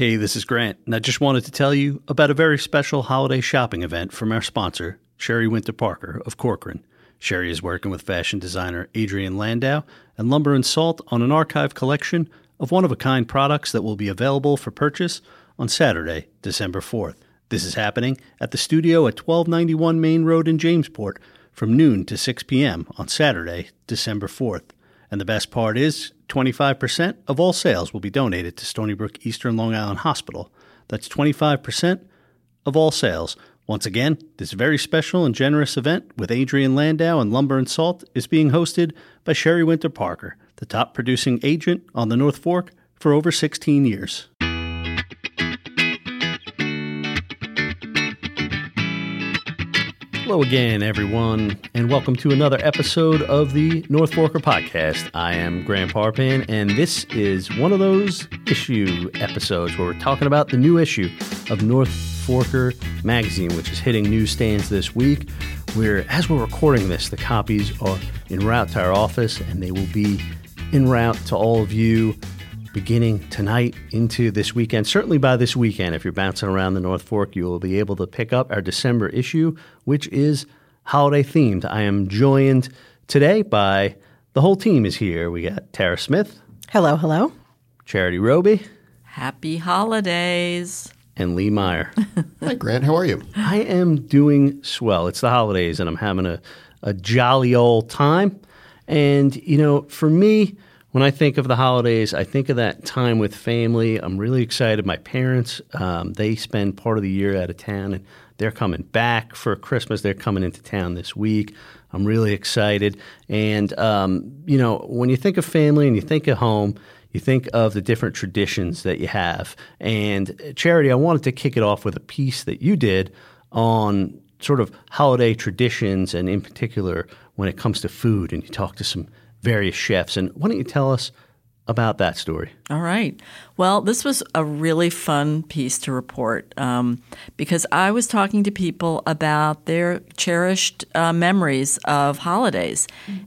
Hey, this is Grant, and I just wanted to tell you about a very special holiday shopping event from our sponsor, Sherry Winter Parker of Corcoran. Sherry is working with fashion designer Adrian Landau and Lumber and Salt on an archive collection of one of a kind products that will be available for purchase on Saturday, December 4th. This is happening at the studio at 1291 Main Road in Jamesport from noon to 6 p.m. on Saturday, December 4th. And the best part is 25% of all sales will be donated to Stony Brook Eastern Long Island Hospital. That's 25% of all sales. Once again, this very special and generous event with Adrian Landau and Lumber and Salt is being hosted by Sherry Winter Parker, the top producing agent on the North Fork for over 16 years. Hello again, everyone, and welcome to another episode of the North Forker Podcast. I am Grant Parpan, and this is one of those issue episodes where we're talking about the new issue of North Forker Magazine, which is hitting newsstands this week. Where, as we're recording this, the copies are en route to our office, and they will be en route to all of you beginning tonight into this weekend. Certainly by this weekend, if you're bouncing around the North Fork, you will be able to pick up our December issue, which is holiday themed. I am joined today by the whole team is here. We got Tara Smith. Hello, hello. Charity Roby. Happy holidays. And Lee Meyer. Hi, Grant. How are you? I am doing swell. It's the holidays, and I'm having a, a jolly old time. And, you know, for me, when I think of the holidays, I think of that time with family. I'm really excited. My parents, um, they spend part of the year out of town, and they're coming back for Christmas. They're coming into town this week. I'm really excited. And, um, you know, when you think of family and you think of home, you think of the different traditions that you have. And, Charity, I wanted to kick it off with a piece that you did on sort of holiday traditions, and in particular, when it comes to food. And you talked to some various chefs. And why don't you tell us about that story? All right. Well, this was a really fun piece to report um, because I was talking to people about their cherished uh, memories of holidays,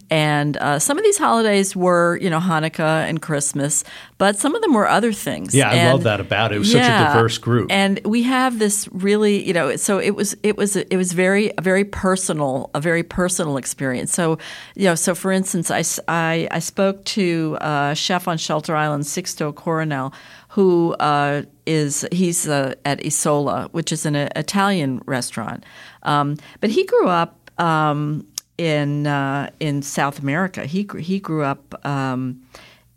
and uh, some of these holidays were, you know, Hanukkah and Christmas, but some of them were other things. Yeah, I and, love that about it. It was yeah, such a diverse group, and we have this really, you know, so it was it was it was very a very personal, a very personal experience. So, you know, so for instance, I I, I spoke to a chef on Shelter Island, Sixto Coronel who uh, is he's uh, at Isola, which is an uh, Italian restaurant. Um, but he grew up um, in uh, in South America. He he grew up um,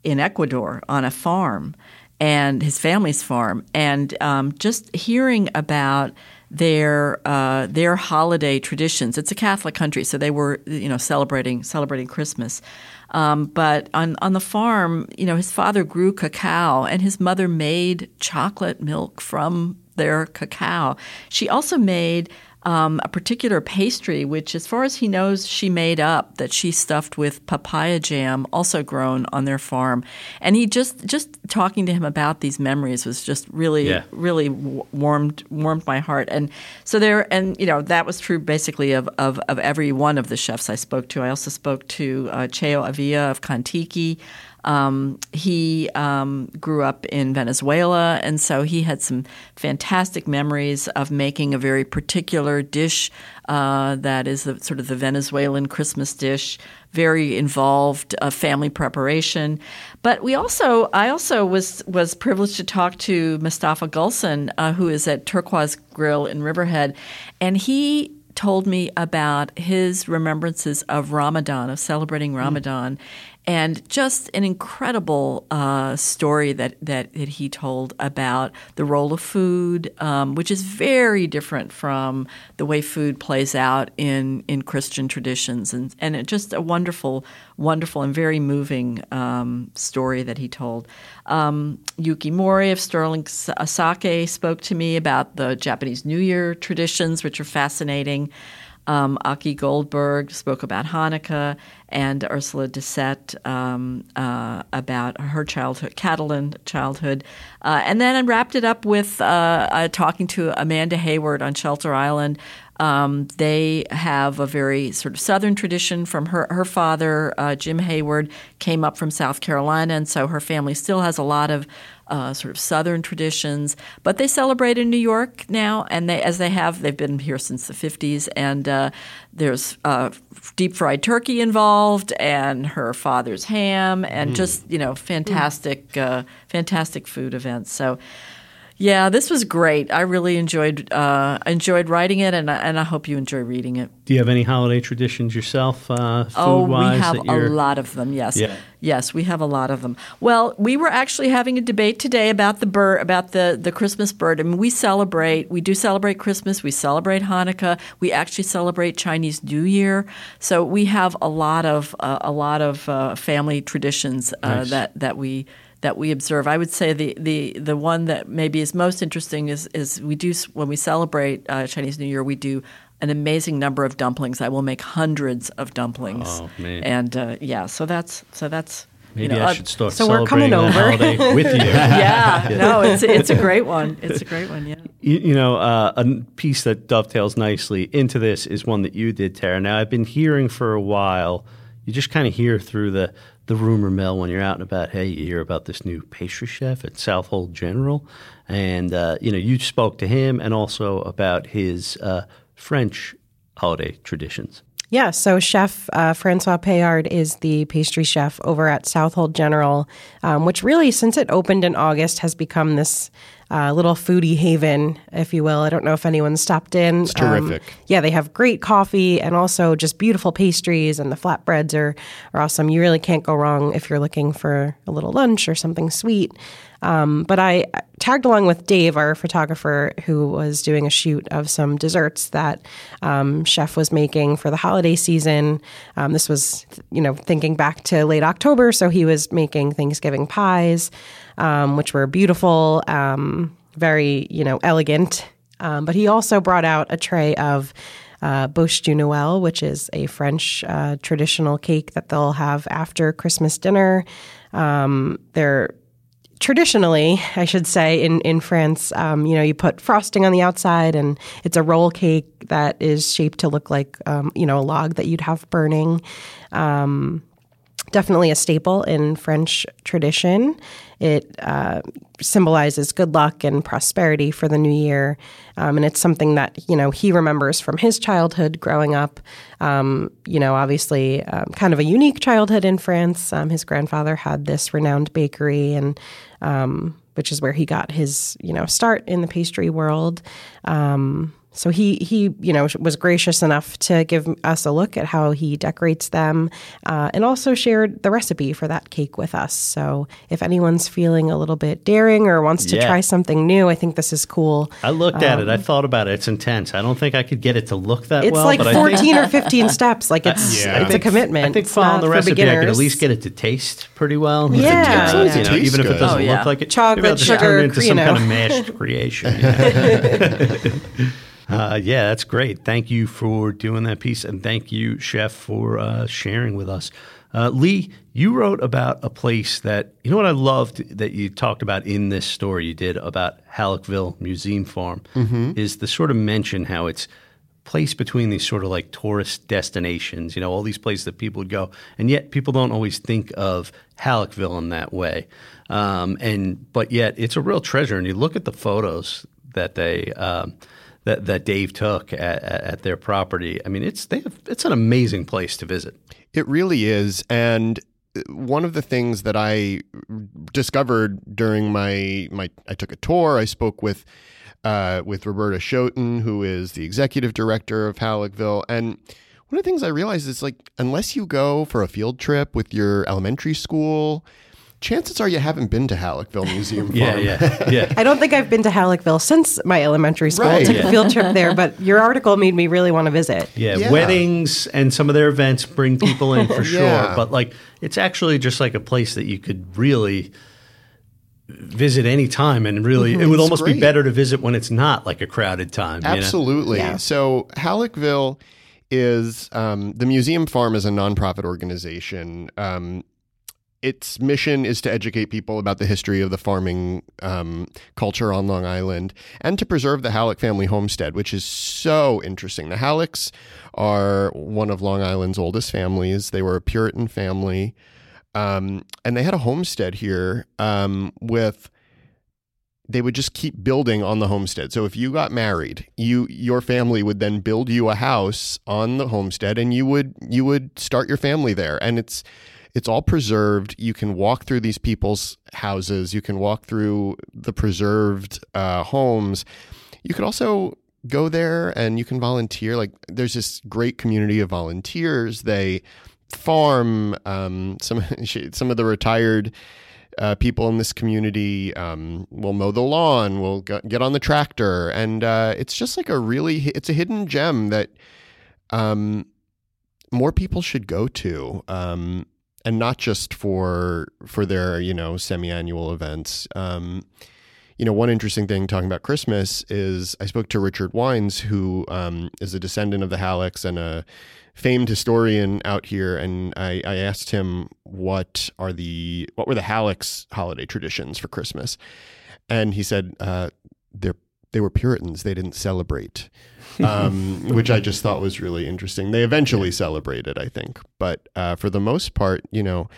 in Ecuador on a farm, and his family's farm. And um, just hearing about their uh, their holiday traditions. It's a Catholic country, so they were you know celebrating celebrating Christmas. Um, but on on the farm, you know, his father grew cacao, and his mother made chocolate milk from their cacao. She also made um, a particular pastry, which, as far as he knows, she made up that she stuffed with papaya jam, also grown on their farm. And he just just talking to him about these memories was just really Yeah. really warmed warmed my heart. And so there, and you know that was true basically of of, of every one of the chefs I spoke to. I also spoke to uh, Cheo Avia of Contiki. Um, he um, grew up in Venezuela, and so he had some fantastic memories of making a very particular dish uh, that is the, sort of the Venezuelan Christmas dish. Very involved uh, family preparation, but we also I also was was privileged to talk to Mustafa Gulson, uh, who is at Turquoise Grill in Riverhead, and he told me about his remembrances of Ramadan, of celebrating Ramadan, and just an incredible uh, story that, that that he told about the role of food, um, which is very different from the way food plays out in in Christian traditions, and and it just a wonderful, wonderful and very moving um, story that he told. Um, Yuki Mori of Sterling Sake spoke to me about the Japanese New Year traditions, which are fascinating. Um, Aki Goldberg spoke about Hanukkah, and Ursula Dessette um, uh, about her childhood, Catalan childhood. Uh, and then I wrapped it up with uh, uh, talking to Amanda Hayward on Shelter Island Um, they have a very sort of Southern tradition from her. Her father, uh, Jim Hayward, came up from South Carolina, and so her family still has a lot of uh, sort of Southern traditions. But they celebrate in New York now, and they, as they have, they've been here since the 50s, and uh, there's uh, deep fried turkey involved, and her father's ham, and mm. just you know fantastic, uh, fantastic food events. So. Yeah, this was great. I really enjoyed uh, enjoyed writing it, and and I hope you enjoy reading it. Do you have any holiday traditions yourself? Uh, oh, we have a lot of them. Yes, yeah. yes, we have a lot of them. Well, we were actually having a debate today about the bird, about the the Christmas bird. I mean, we celebrate. We do celebrate Christmas. We celebrate Hanukkah. We actually celebrate Chinese New Year. So we have a lot of uh, a lot of uh, family traditions uh, nice. that that we that we observe. I would say the, the, the one that maybe is most interesting is, is we do when we celebrate uh, Chinese New Year, we do an amazing number of dumplings. I will make hundreds of dumplings. Oh man! And uh, yeah, so that's so that's. Maybe you know, I should start so we're coming over with you. yeah, no, it's it's a great one. It's a great one. Yeah. You, you know, uh, a piece that dovetails nicely into this is one that you did, Tara. Now, I've been hearing for a while. You just kind of hear through the the rumor mill when you're out and about. Hey, you hear about this new pastry chef at Southold General, and uh, you know you spoke to him and also about his uh, French holiday traditions. Yeah, so Chef uh, Francois Payard is the pastry chef over at Southold General, um, which really, since it opened in August, has become this uh, little foodie haven, if you will. I don't know if anyone stopped in. It's terrific. Um, yeah, they have great coffee and also just beautiful pastries, and the flatbreads are, are awesome. You really can't go wrong if you're looking for a little lunch or something sweet. Um, but I tagged along with Dave, our photographer, who was doing a shoot of some desserts that um, Chef was making for the holiday season. Um, this was, you know, thinking back to late October, so he was making Thanksgiving pies um, which were beautiful, um, very you know elegant. Um, but he also brought out a tray of uh, de Noël, which is a French uh, traditional cake that they'll have after Christmas dinner. They're traditionally, I should say, in in France, um, you know, you put frosting on the outside, and it's a roll cake that is shaped to look like, um, you know, a log that you'd have burning. Um, definitely a staple in French tradition. It uh, symbolizes good luck and prosperity for the new year, um, and it's something that you know he remembers from his childhood growing up. Um, you know, obviously, um, kind of a unique childhood in France. Um, his grandfather had this renowned bakery, and um, which is where he got his you know start in the pastry world. Um, so he he you know was gracious enough to give us a look at how he decorates them, uh, and also shared the recipe for that cake with us. So if anyone's feeling a little bit daring or wants to yeah. try something new, I think this is cool. I looked um, at it. I um, thought about it. It's intense. I don't think I could get it to look that it's well. It's like fourteen or fifteen steps. Like it's yeah. it's think, a commitment. I think following the recipe, I could at least get it to taste pretty well. Yeah, yeah. You know, even if it doesn't oh, look like it, chocolate, sugar, turn it into some know. kind of mashed creation. Uh, yeah, that's great. Thank you for doing that piece, and thank you, Chef, for uh, sharing with us. Uh, Lee, you wrote about a place that you know what I loved that you talked about in this story you did about Hallockville Museum Farm mm-hmm. is the sort of mention how it's placed between these sort of like tourist destinations, you know, all these places that people would go, and yet people don't always think of Hallockville in that way. Um, and but yet it's a real treasure, and you look at the photos that they. Um, that, that Dave took at, at their property. I mean, it's they have, it's an amazing place to visit. It really is, and one of the things that I discovered during my my I took a tour. I spoke with uh, with Roberta Schoten, who is the executive director of Hallockville, and one of the things I realized is like unless you go for a field trip with your elementary school chances are you haven't been to Hallockville Museum Farm. yeah, yeah, yeah. I don't think I've been to Hallockville since my elementary school. Right. I took yeah. a field trip there, but your article made me really want to visit. Yeah, yeah. weddings and some of their events bring people in for sure, yeah. but like it's actually just like a place that you could really visit any time and really mm-hmm, it would almost great. be better to visit when it's not like a crowded time absolutely you know? yeah. so hallockville is um, the museum farm is a nonprofit organization um, its mission is to educate people about the history of the farming um, culture on Long Island and to preserve the Hallock family homestead, which is so interesting. The Hallocks are one of Long Island's oldest families. They were a Puritan family, um, and they had a homestead here um, with they would just keep building on the homestead. So if you got married, you your family would then build you a house on the homestead and you would you would start your family there. And it's it's all preserved. You can walk through these people's houses. You can walk through the preserved uh, homes. You could also go there and you can volunteer. Like there's this great community of volunteers. They farm. Um, some some of the retired uh, people in this community um, will mow the lawn, will get on the tractor, and uh, it's just like a really it's a hidden gem that um, more people should go to, um, and not just for for their you know semi-annual events. Um, you know, one interesting thing talking about Christmas is I spoke to Richard Wines, who um, is a descendant of the Hallocks and a famed historian out here, and I, I asked him what are the what were the Hallock's holiday traditions for Christmas, and he said uh, they're they were Puritans. They didn't celebrate, um, which I just thought was really interesting. They eventually celebrated, I think, but uh, for the most part, you know.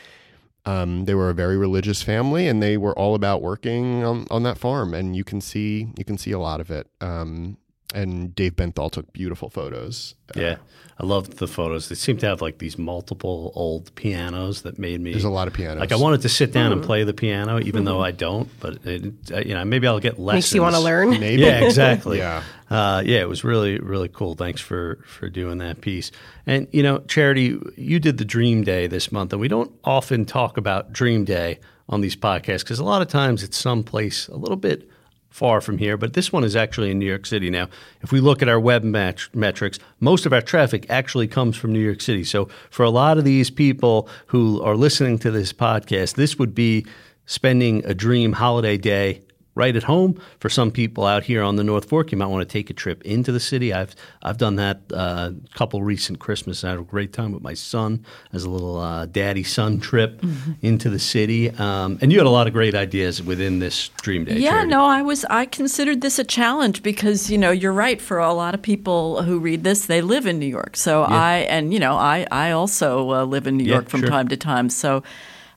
Um, they were a very religious family, and they were all about working on, on that farm. And you can see you can see a lot of it. Um, and Dave Benthall took beautiful photos. Uh, yeah, I loved the photos. They seem to have like these multiple old pianos that made me. There's a lot of pianos. Like I wanted to sit down and play the piano, even though I don't. But it, uh, you know, maybe I'll get lessons. Makes you want to learn. Maybe. Yeah, exactly. yeah, uh, yeah. It was really really cool. Thanks for for doing that piece. And you know, Charity, you did the Dream Day this month, and we don't often talk about Dream Day on these podcasts because a lot of times it's someplace a little bit far from here, but this one is actually in New York City now. If we look at our web match metrics, most of our traffic actually comes from New York City. So for a lot of these people who are listening to this podcast, this would be spending a dream holiday day right at home. For some people out here on the North Fork, you might want to take a trip into the city. I've I've done that a uh, couple recent Christmas. I had a great time with my son as a little uh, daddy son trip mm-hmm. into the city. Um, and you had a lot of great ideas within this Dream Day. Yeah, charity. no, I was I considered this a challenge because you know you're right. For a lot of people who read this, they live in New York. So yeah. I and you know I I also uh, live in New York from sure. time to time. So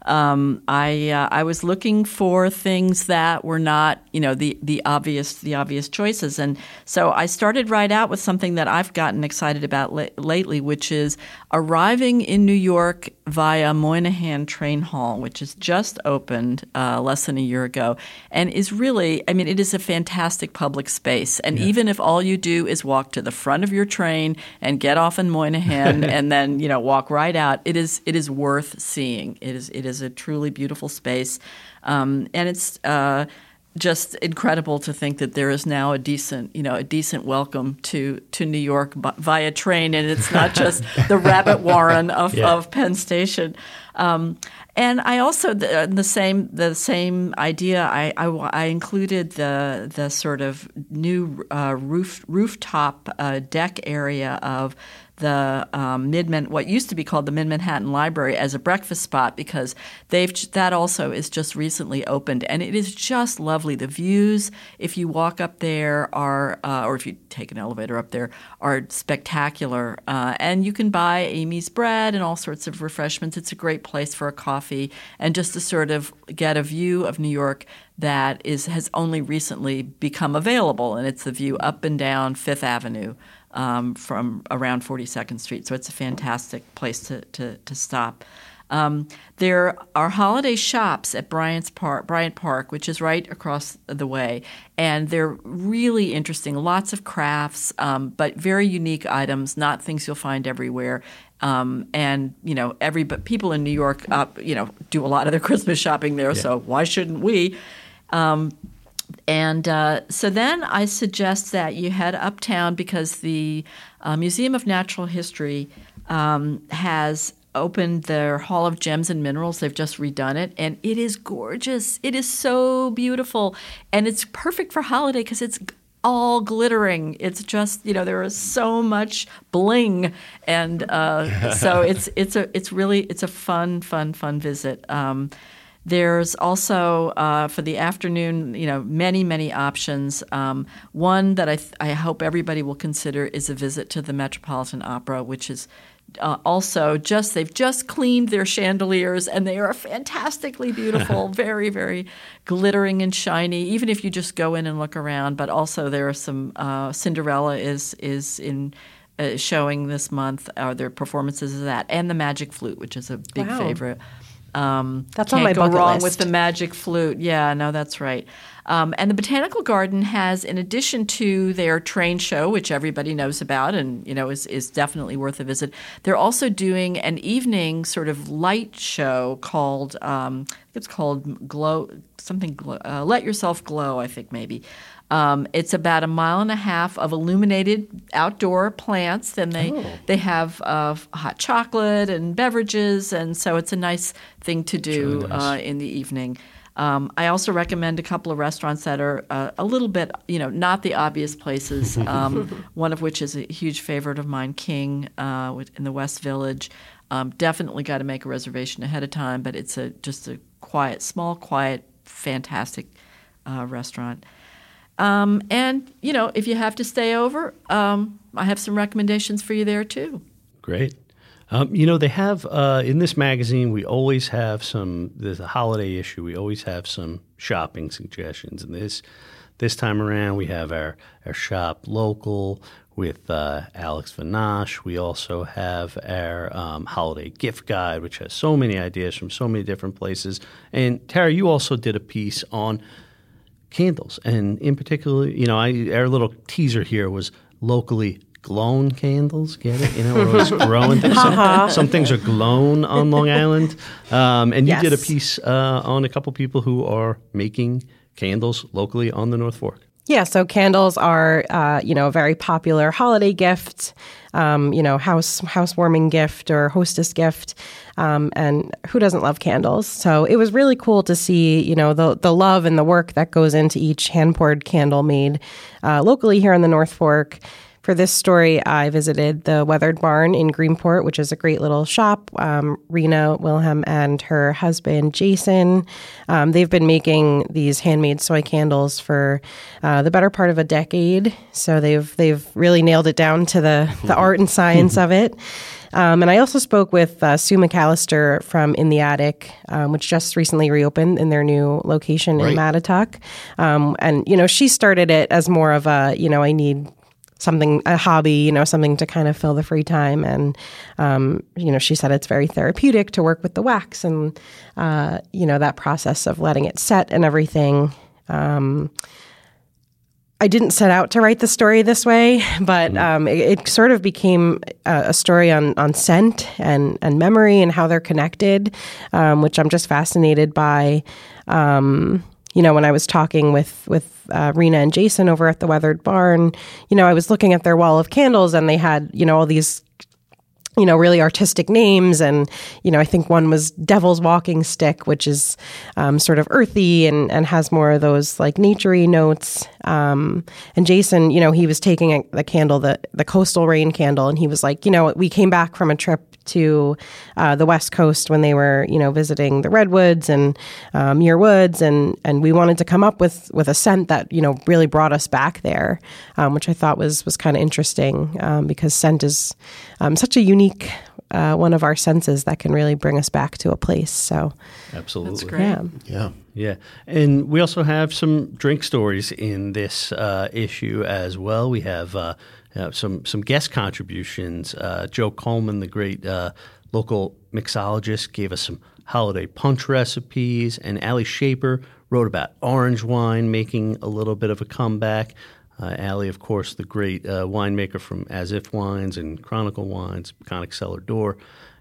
um, I uh, I was looking for things that were not you know the the obvious the obvious choices, and so I started right out with something that I've gotten excited about la- lately, which is arriving in New York via Moynihan Train Hall, which has just opened uh, less than a year ago, and is really I mean it is a fantastic public space, and yeah. even if all you do is walk to the front of your train and get off in Moynihan and then you know walk right out, it is it is worth seeing. It is it is is a truly beautiful space, um, and it's. Uh, just incredible to think that there is now a decent, you know, a decent welcome to to New York via train, and it's not just the rabbit warren of, yeah. of Penn Station. Um, and I also the, the, same the same idea. I, I, I, included the the sort of new uh, roof rooftop uh, deck area of the um, mid what used to be called the Mid Manhattan Library as a breakfast spot because they've that also is just recently opened and it is just lovely. The views, if you walk up there, are uh, or if you take an elevator up there, are spectacular. Uh, and you can buy Amy's bread and all sorts of refreshments. It's a great place for a coffee and just to sort of get a view of New York that is has only recently become available, and it's the view up and down Fifth Avenue um, from around 42nd Street. So it's a fantastic place to, to, to stop. Um, there are holiday shops at Bryant's Park, Bryant Park, which is right across the way, and they're really interesting. Lots of crafts, um, but very unique items, not things you'll find everywhere. Um, and you know, every but people in New York, uh, you know, do a lot of their Christmas shopping there. Yeah. So why shouldn't we? And uh, so then I suggest that you head uptown because the uh, Museum of Natural History um, has opened their Hall of Gems and Minerals. They've just redone it, and it is gorgeous. It is so beautiful, and it's perfect for holiday because it's all glittering. It's just you know there is so much bling, and uh, so it's it's a it's really it's a fun fun fun visit. Um, there's also uh, for the afternoon, you know, many many options. Um, one that I th- I hope everybody will consider is a visit to the Metropolitan Opera, which is uh, also just they've just cleaned their chandeliers and they are fantastically beautiful, very very glittering and shiny. Even if you just go in and look around, but also there are some uh, Cinderella is is in. Uh, showing this month are their performances of that and the magic flute which is a big Wow. favorite um, That's on my go bucket wrong list. with the magic flute. Yeah, no, that's right. Um, and the Botanical Garden has, in addition to their train show, which everybody knows about and you know is is definitely worth a visit, they're also doing an evening sort of light show called um, I think it's called Glow something. Glow, uh, Let yourself glow, I think maybe. Um, it's about a mile and a half of illuminated outdoor plants. Then they Oh. they have uh, hot chocolate and beverages, and so it's a nice thing to do uh, in the evening. Um, I also recommend a couple of restaurants that are uh, a little bit, you know, not the obvious places. Um, one of which is a huge favorite of mine, King, uh, in the West Village. Um, definitely got to make a reservation ahead of time, but it's a just a quiet, small, quiet, fantastic uh, restaurant. Um, and you know, if you have to stay over, um, I have some recommendations for you there too. Great. Um, you know, they have uh, in this magazine, we always have some, there's a holiday issue, we always have some shopping suggestions. And this this time around, we have our, our shop local with uh, Alex Vanache. We also have our um, holiday gift guide, which has so many ideas from so many different places. And Tara, you also did a piece on candles, and in particular, you know, I our little teaser here was locally glown candles. Get it? You know, we're always growing things. Some, some things are glown on Long Island, um, and you did a piece uh, on a couple people who are making candles locally on the North Fork. Yeah, so candles are, uh, you know, a very popular holiday gift, um, you know, house housewarming gift or hostess gift, um, and who doesn't love candles? So it was really cool to see, you know, the the love and the work that goes into each hand poured candle made uh, locally here in the North Fork. For this story, I visited the Weathered Barn in Greenport, which is a great little shop. Um, Rena Wilhelm and her husband Jason, um, they've been making these handmade soy candles for uh, the better part of a decade. So they've they've really nailed it down to the the art and science of it. Um, and I also spoke with uh, Sue McAllister from In the Attic, um, which just recently reopened in their new location in Right. Mattituck. Um, and you know, she started it as more of a you know I need something a hobby you know something to kind of fill the free time. And um, you know she said it's very therapeutic to work with the wax and uh, you know that process of letting it set and everything. Um, I didn't set out to write the story this way, but um, it, it sort of became a, a story on, on scent and, and memory and how they're connected, um, which I'm just fascinated by. Um, you know, when I was talking with with uh, Rena and Jason over at the Weathered Barn, you know, I was looking at their wall of candles, and they had you know all these you know, really artistic names. And, you know, I think one was Devil's Walking Stick, which is um, sort of earthy and, and has more of those like naturey notes. Um, and Jason, you know, he was taking a, the candle, the, the Coastal Rain candle, and he was like, you know, we came back from a trip to uh, the West Coast when they were, you know, visiting the redwoods and um, Muir Woods, and and we wanted to come up with with a scent that you know really brought us back there, um, which I thought was was kind of interesting um, because scent is um, such a unique uh, one of our senses that can really bring us back to a place. So Absolutely. That's great. yeah, Yeah. Yeah, and we also have some drink stories in this uh, issue as well. We have uh, uh, some some guest contributions. Uh, Joe Coleman, the great uh, local mixologist, gave us some holiday punch recipes, and Alie Shaper wrote about orange wine making a little bit of a comeback. Uh, Alie, of course, the great uh, winemaker from As If Wines and Chronicle Wines, Conic Cellar Door.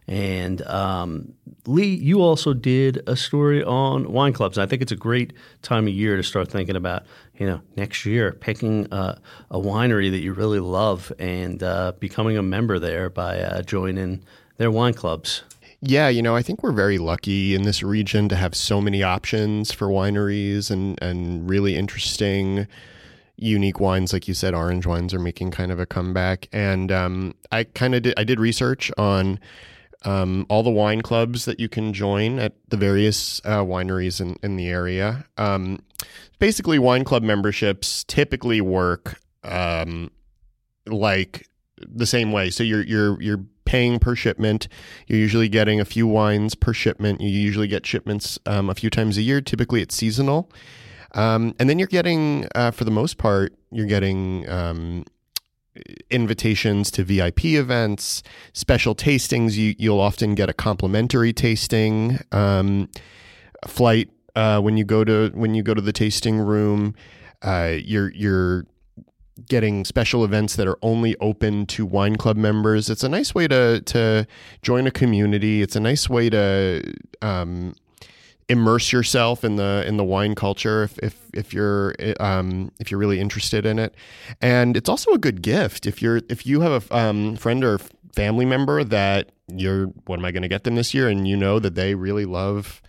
And um, Lee, you also did a story on wine clubs. I think it's a great time of year to start thinking about, you know, next year picking uh, a winery that you really love and uh, becoming a member there by uh, joining their wine clubs. Yeah, you know, I think we're very lucky in this region to have so many options for wineries and and really interesting, unique wines, like you said, orange wines are making kind of a comeback. And um, I kind of did I did research on um, all the wine clubs that you can join at the various uh, wineries in, in the area. Um, basically, wine club memberships typically work um, like the same way. So you're you're you're paying per shipment. You're usually getting a few wines per shipment. You usually get shipments um, a few times a year. Typically, it's seasonal, um, and then you're getting, uh, for the most part, you're getting um, invitations to VIP events, special tastings. You, you'll often get a complimentary tasting um, flight uh, when you go to when you go to the tasting room. Uh, you're you're getting special events that are only open to wine club members. It's a nice way to to join a community. It's a nice way to um, immerse yourself in the in the wine culture if if, if you're um, if you're really interested in it. And it's also a good gift if you're if you have a um, friend or family member that you're what am I going to get them this year, and you know that they really love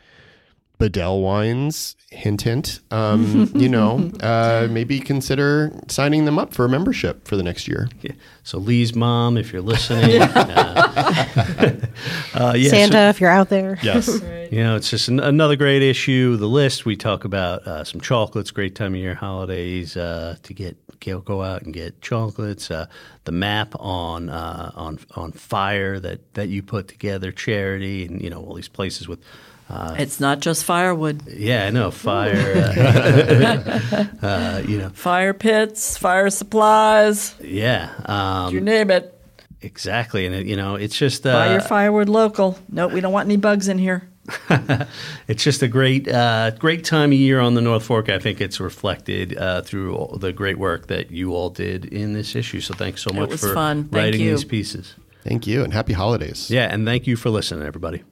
Bedell wines, hint, hint, um, you know, uh, maybe consider signing them up for a membership for the next year. Yeah. So Lee's mom, if you're listening, uh, uh, yeah, Santa, so, if you're out there. Yes. right. You know, it's just an, another great issue. The list we talk about uh, some chocolates, great time of year, holidays uh, to get go out and get chocolates. Uh, the map on on on fire that that you put together, charity, and you know all these places with uh, it's not just firewood. Yeah, I know fire. Uh, uh, you know, fire pits, fire supplies. Yeah, um, you name it. Exactly, and it, you know, it's just uh, buy your firewood local. No, we don't want any bugs in here. it's just a great, uh, great time of year on the North Fork. I think it's reflected uh, through the great work that you all did in this issue. So thanks so much for fun. writing you. these pieces. Thank you, and happy holidays. Yeah, and thank you for listening, everybody.